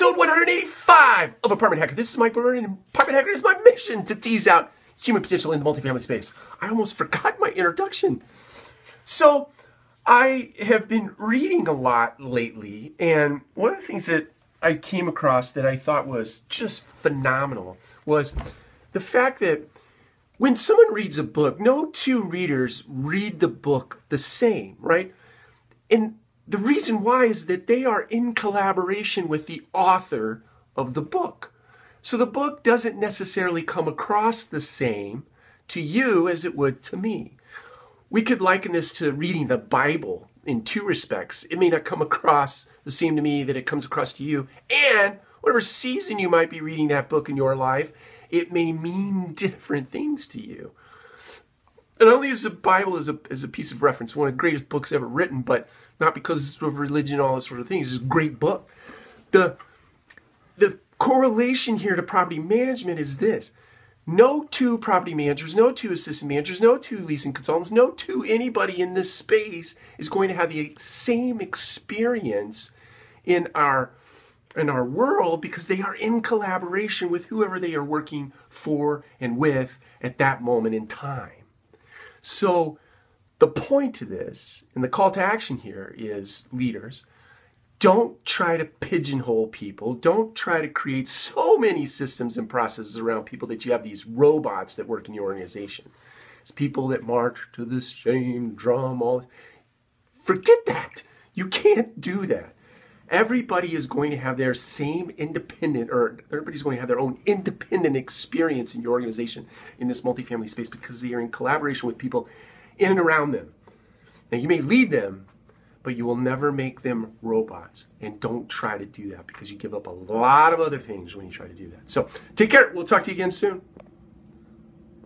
episode 185 of Apartment Hacker. This is Mike Brewer, and Apartment Hacker is my mission to tease out human potential in the multifamily space. I almost forgot my introduction. So, I have been reading a lot lately, and one of the things that I came across that I thought was just phenomenal was the fact that when someone reads a book, no two readers read the book the same, right? And the reason why is that they are in collaboration with the author of the book. So the book doesn't necessarily come across the same to you as it would to me. We could liken this to reading the Bible in two respects. It may not come across the same to me that it comes across to you. And whatever season you might be reading that book in your life, it may mean different things to you. And only use the Bible as a, as a piece of reference, one of the greatest books ever written, but not because of religion, all this sort of things. It's a great book. The, the correlation here to property management is this. No two property managers, no two assistant managers, no two leasing consultants, no two anybody in this space is going to have the same experience in our in our world because they are in collaboration with whoever they are working for and with at that moment in time. So the point to this and the call to action here is leaders don't try to pigeonhole people. Don't try to create so many systems and processes around people that you have these robots that work in your organization. It's people that march to the same drum. All forget that. You can't do that. Everybody is going to have their same independent, or everybody's going to have their own independent experience in your organization in this multifamily space because they are in collaboration with people in and around them. Now, you may lead them, but you will never make them robots. And don't try to do that because you give up a lot of other things when you try to do that. So take care. We'll talk to you again soon.